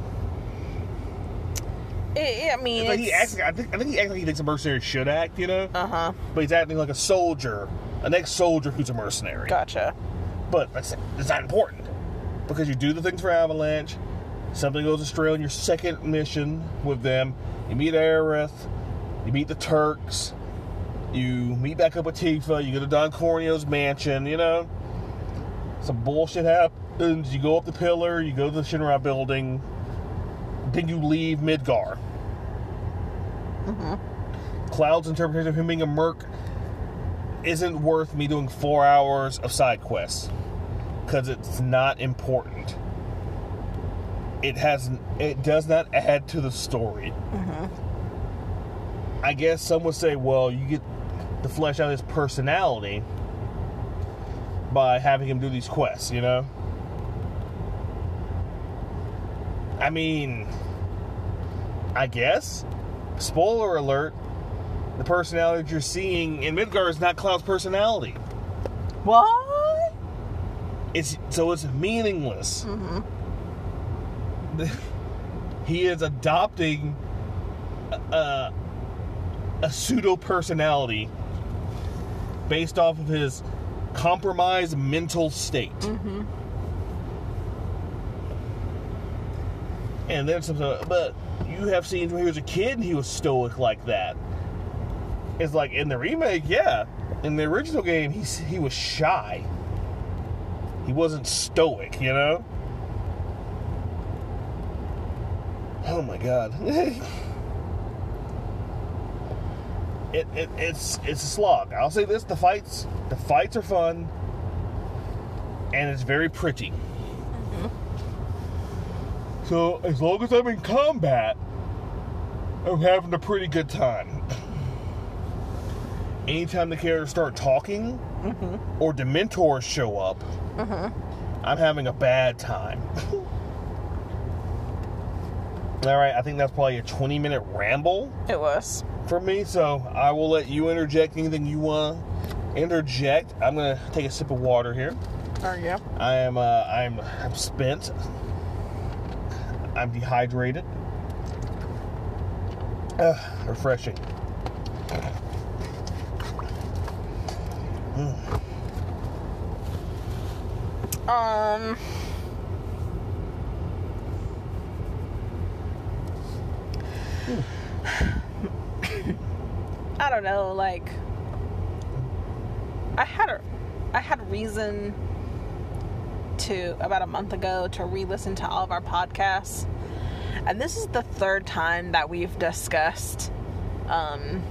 I I mean, like he acts. I think I think he acts like he thinks a mercenary should act. You know. Uh huh. But he's acting like a soldier, an ex-soldier who's a mercenary. Gotcha. But that's it's not important because you do the things for Avalanche. Something goes astray on your second mission with them. You meet Aerith. You meet the Turks. You meet back up with Tifa. You go to Don Corneo's mansion. You know, some bullshit happens. You go up the pillar. You go to the Shinra building. Then you leave Midgar. Mm-hmm. Cloud's interpretation of him being a merc isn't worth me doing four hours of side quests because it's not important. It has it does not add to the story. Mm-hmm. I guess some would say, well, you get to flesh out his personality by having him do these quests, you know. I mean, I guess. Spoiler alert: the personality that you're seeing in Midgar is not Cloud's personality. What? It's so it's meaningless. Mm-hmm. (laughs) he is adopting a, a pseudo personality based off of his compromised mental state. Mm-hmm. And then some, uh, but you have scenes where he was a kid and he was stoic like that. It's like in the remake, yeah. In the original game, he's he was shy. He wasn't stoic, you know. Oh my god. (laughs) it, it it's it's a slog. I'll say this: the fights the fights are fun, and it's very pretty. Mm-hmm. So as long as I'm in combat, I'm having a pretty good time. (clears throat) Anytime the characters start talking, mm-hmm. or Dementors show up, mm-hmm. I'm having a bad time. (laughs) All right, I think that's probably a 20 minute ramble It was. for me, so I will let you interject anything you want to interject. I'm going to take a sip of water here. Are you? I am. Uh, I'm. I'm spent. I'm dehydrated. Uh, refreshing. Um. Know, like I had a I had reason to about a month ago to re-listen to all of our podcasts. And this is the third time that we've discussed um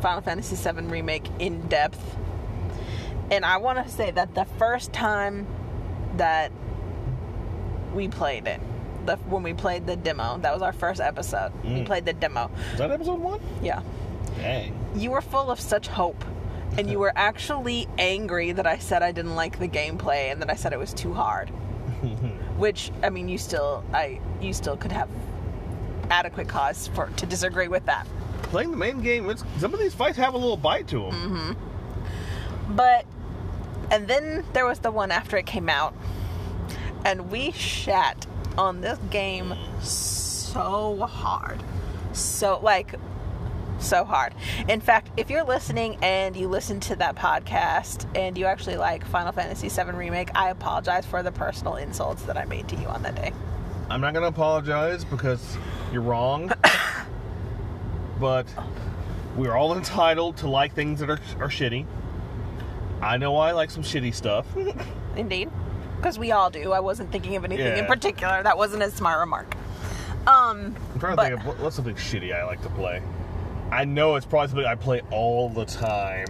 Final Fantasy VII remake in depth. And I want to say that the first time that we played it, the when we played the demo, that was our first episode. We Mm. played the demo. Is that episode one? Yeah. Dang. You were full of such hope. And you were (laughs) actually angry that I said I didn't like the gameplay and that I said it was too hard. (laughs) Which I mean you still I you still could have adequate cause for to disagree with that. Playing the main game, it's, some of these fights have a little bite to them. Mm-hmm. But and then there was the one after it came out, and we shat on this game so hard, so like so hard. In fact, if you're listening and you listen to that podcast and you actually like Final Fantasy VII remake, I apologize for the personal insults that I made to you on that day. I'm not gonna apologize because you're wrong. (coughs) but we're all entitled to like things that are, are shitty. I know I like some shitty stuff. (laughs) Indeed. Because we all do. I wasn't thinking of anything in particular. That wasn't a smart remark. Um, I'm trying to but- think of what's something shitty I like to play. I know it's probably something I play all the time,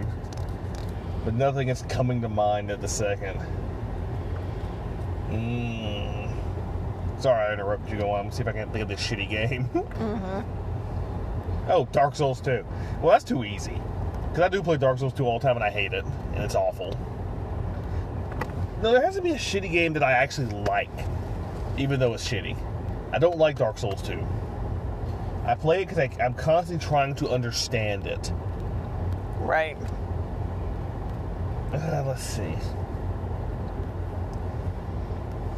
but nothing is coming to mind at the second. Mm. Sorry, I interrupted you. Go on. See if I can think of this shitty game. (laughs) Oh, Dark Souls 2. Well, that's too easy. Because I do play Dark Souls 2 all the time and I hate it, and it's awful. No, there has to be a shitty game that I actually like, even though it's shitty. I don't like Dark Souls 2. I play it because I'm constantly trying to understand it. right. Uh, let's see.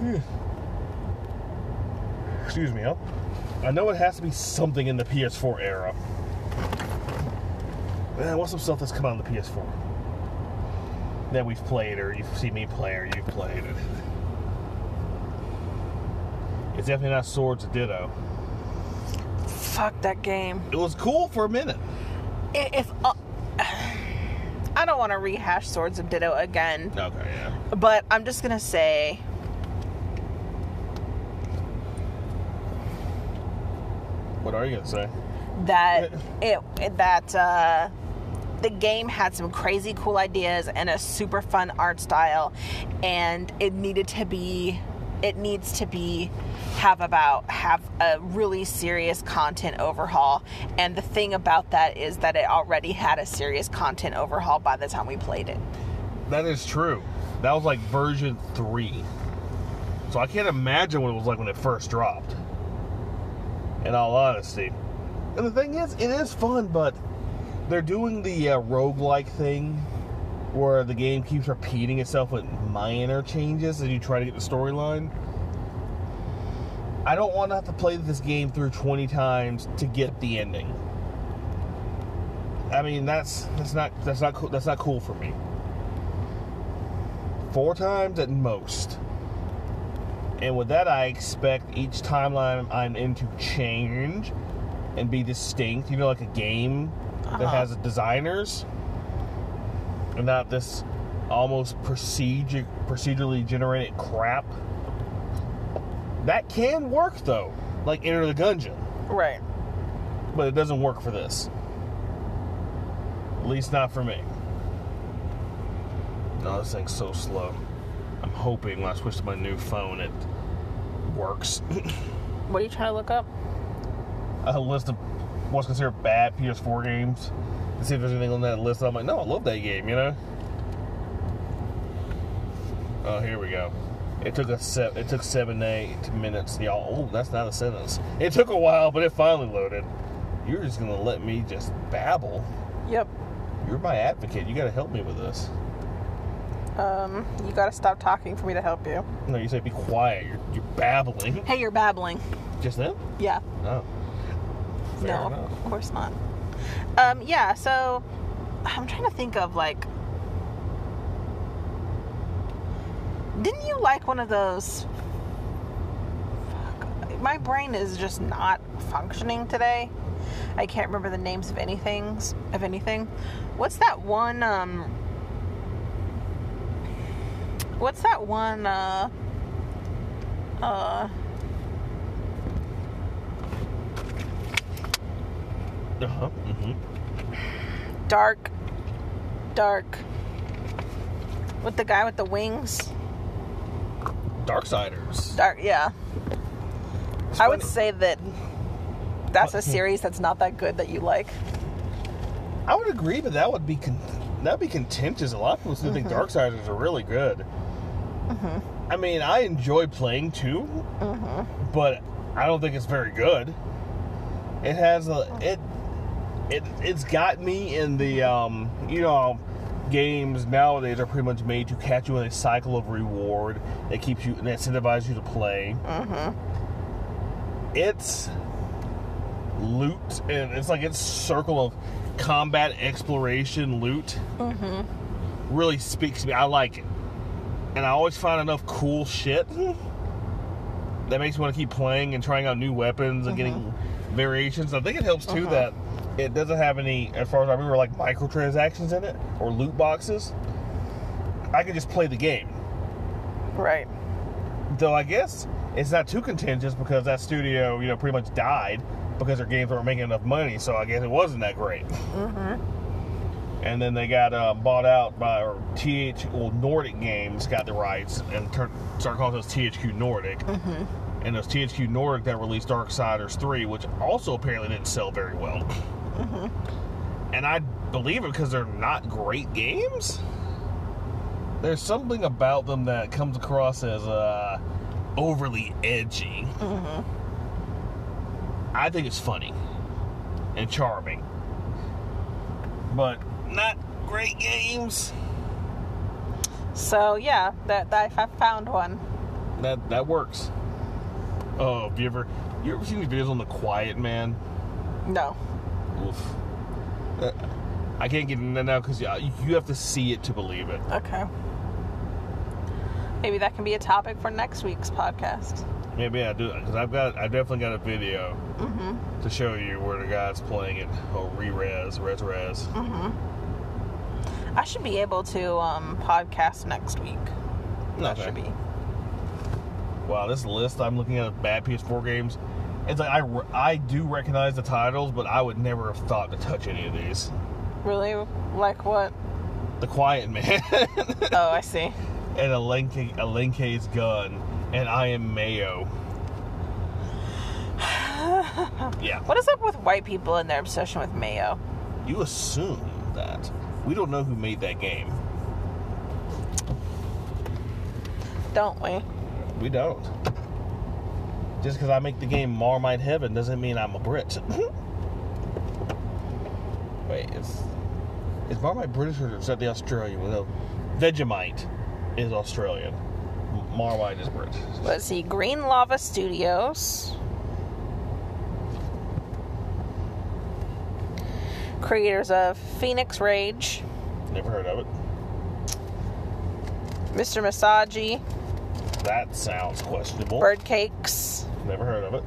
Hmm. Excuse me, huh? I know it has to be something in the PS4 era. Uh, what's some stuff that's come out on the PS4 that we've played, or you've seen me play, or you've played? It. It's definitely not Swords of Ditto. Fuck that game. It was cool for a minute. I- If uh, (sighs) I don't want to rehash Swords of Ditto again, Okay, yeah. but I'm just gonna say What are you gonna say? that (laughs) it that uh, the game had some crazy cool ideas and a super fun art style, and it needed to be it needs to be have about have a really serious content overhaul and the thing about that is that it already had a serious content overhaul by the time we played it That is true. That was like version three. So I can't imagine what it was like when it first dropped. In all honesty. And the thing is, it is fun, but they're doing the uh, roguelike thing where the game keeps repeating itself with minor changes as you try to get the storyline. I don't want to have to play this game through 20 times to get the ending. I mean, that's that's not that's not cool. That's not cool for me four times at most. And with that, I expect each timeline I'm in to change and be distinct. You know, like a game that Uh-huh. has designers, and not this almost procedure procedurally generated crap. That can work though, like Enter the Gungeon, right but it doesn't work for this. At least not for me. No, this thing's so slow. I'm hoping when I switch to my new phone it works. (clears throat) what are you trying to look up a list of what's considered bad PS4 games. To see if there's anything on that list. I'm like, no, I love that game, you know? Oh, here we go. It took a se- it took seven eight minutes, y'all. Oh, that's not a sentence. It took a while, but it finally loaded. You're just gonna let me just babble. yep You're my advocate. You gotta help me with this. Um, you gotta stop talking for me to help you. No, you say be quiet. You're, you're babbling. Hey, you're babbling. Just then? Yeah. Oh. Fair no, enough. of course not. Um, yeah, so I'm trying to think of like Didn't you like one of those Fuck, my brain is just not functioning today. I can't remember the names of anything of anything. What's that one um What's that one uh uh Uh-huh. Dark dark with the guy with the wings Darksiders. dark yeah It's i would say that that's a series that's not that good that you like I would agree, but that would be con- that'd be contentious. A lot of people still think mm-hmm. Darksiders are really good. Mm-hmm. I mean, I enjoy playing too, mm-hmm. but I don't think it's very good. It has a it it it's got me in the um you know games nowadays are pretty much made to catch you in a cycle of reward that keeps you and incentivizes you to play. Mm-hmm. It's loot and it's like its circle of combat exploration loot mm-hmm. really speaks to me. I like it. And I always find enough cool shit that makes me want to keep playing and trying out new weapons and getting mm-hmm. variations. I think it helps too that it doesn't have any, as far as I remember, like microtransactions in it or loot boxes. I can just play the game. right Though I guess it's not too contentious because that studio, you know, pretty much died because their games weren't making enough money. So I guess it wasn't that great. Mm-hmm. And then they got uh, bought out by or TH, well, Nordic Games got the rights and turned, started calling those THQ Nordic. Mm-hmm. And those THQ Nordic that released Darksiders 3, which also apparently didn't sell very well. And I believe it because they're not great games. There's something about them that comes across as uh, overly edgy. I think it's funny and charming, but not great games. so yeah that, that i found one That that works. Oh, have you ever you ever seen these videos on the Quiet Man? no. Uh, I can't get into that now because you, you have to see it to believe it. okay maybe that can be a topic for next week's podcast Maybe I do because I've got I definitely got a video to show you where the guy's playing it. Oh, re-res, res res. i should be able to um podcast next week that Okay. should be Wow, this list I'm looking at of bad PS4 games. It's like I, I do recognize the titles, but I would never have thought to touch any of these. really like what The Quiet Man (laughs) oh i see and Alekhine's Gun and I am Mayo. (sighs) yeah, what is up with white people and their obsession with mayo you assume that we don't know who made that game. don't we We don't. Just because I make the game Marmite Heaven doesn't mean I'm a Brit. (laughs) Wait, it's is Marmite British or is that the Australian? No, Vegemite is Australian. Marmite is British. Let's see, Green Lava Studios. Creators of Phoenix Rage, Never heard of it. Mr. Massagy, That sounds questionable. Bird Cakes. Never heard of it.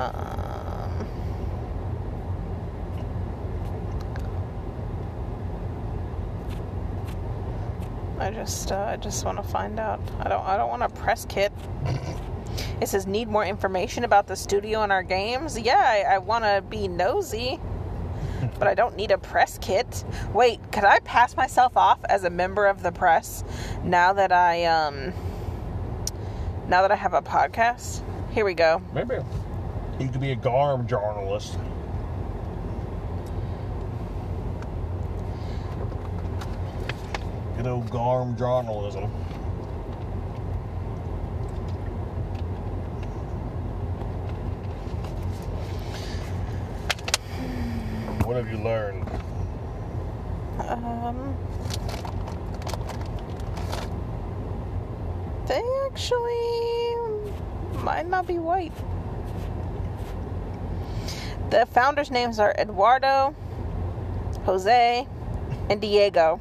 Um, I just, uh, I just want to find out. I don't, I don't want a press kit. (laughs) It says need more information about the studio and our games. Yeah, I, I want to be nosy, (laughs) but I don't need a press kit. Wait, could I pass myself off as a member of the press now that I, um, now that I have a podcast? Here we go. Maybe. You could be a GARM journalist. Good old GARM journalism. What have you learned? Um, They actually might not be white. The founders' names are Eduardo, Jose, and Diego.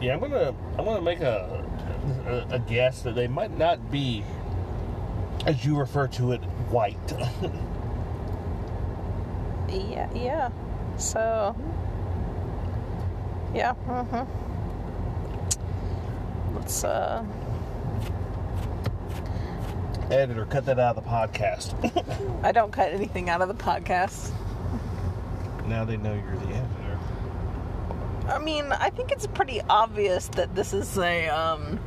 Yeah, I'm gonna I'm gonna make a, a a guess that they might not be, as you refer to it, white. (laughs) Yeah, yeah. So, yeah. Mm-hmm. Let's uh. Editor, cut that out of the podcast. (laughs) I don't cut anything out of the podcast. now they know you're the editor. I mean, I think it's pretty obvious that this is a um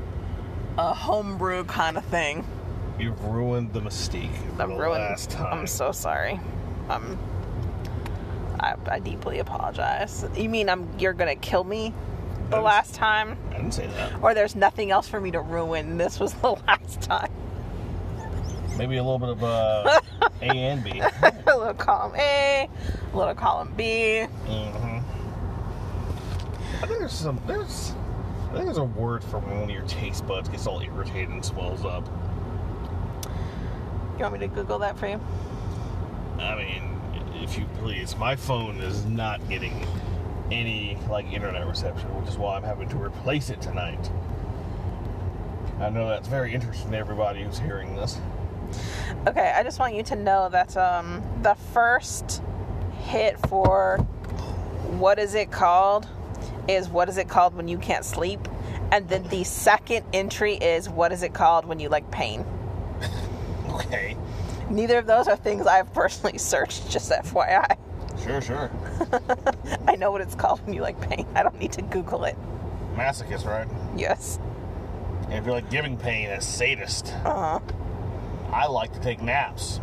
a homebrew kind of thing. You've ruined the mystique I'm the ruined. last time. I'm so sorry. I'm. I, I deeply apologize. You mean I'm? You're gonna kill me the last time, I didn't say that. or there's nothing else for me to ruin? This was (laughs) the last time. Maybe a little bit of uh, A and B. (laughs) a little column A, a little column B. hmm I think there's some there's I think there's a word for when one of your taste buds gets all irritated and swells up. You want me to Google that for you? I mean, if you please, my phone is not getting any like internet reception, which is why I'm having to replace it tonight. I know that's very interesting to everybody who's hearing this. Okay, I just want you to know that um, the first hit for what is it called is what is it called when you can't sleep, and then the second entry is what is it called when you like pain. (laughs) Okay. Neither of those are things I've personally (laughs) searched. Just FYI, Sure, sure. (laughs) I know what it's called when you like pain. I don't need to Google it. Masochist, right? Yes. And if you're like giving pain as sadist, Uh huh. I like to take naps.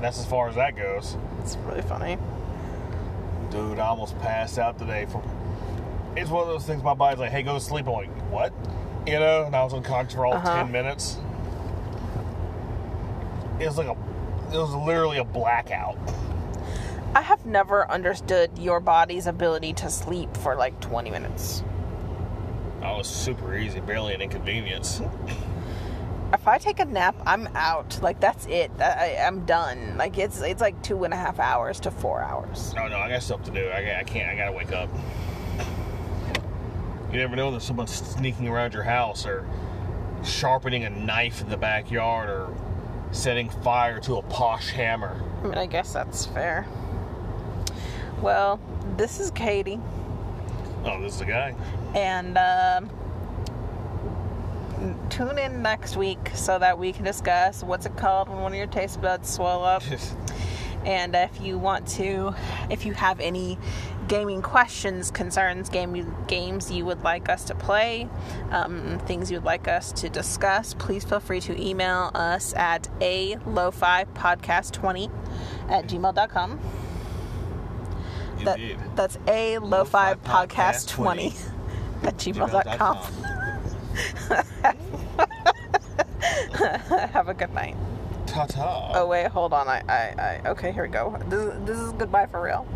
That's as far as that goes. It's really funny. Dude, I almost passed out today from. It's one of those things. My body's like, "Hey, go to sleep." I'm like, "What?" You know, and I was unconscious for all Uh-huh. ten minutes. It was like a, it was literally a blackout. I have never understood your body's ability to sleep for like 20 minutes. I was super easy, barely an inconvenience. If I take a nap, I'm out. Like that's it. I, I'm done. Like it's it's like two and a half hours to four hours. No, no, I got stuff to do. I, I can't. I gotta wake up. You never know that someone's sneaking around your house or sharpening a knife in the backyard or setting fire to a posh hammer. I mean, I guess that's fair. Well, this is Katie, Oh, this is the guy. and um, tune in next week so that we can discuss what's it called when one of your taste buds swell up. (laughs) And if you want to, if you have any gaming questions, concerns, game games you would like us to play, um, things you'd like us to discuss, please feel free to email us at a lo-fi podcast 20 at gmail.com. That, Indeed. that's a lo-fi podcast podcast 20 20 (laughs) at gmail.com. (laughs) have a good night. Ta ta. Oh wait, hold on. I, I, I okay, here we go. This, this is goodbye for real.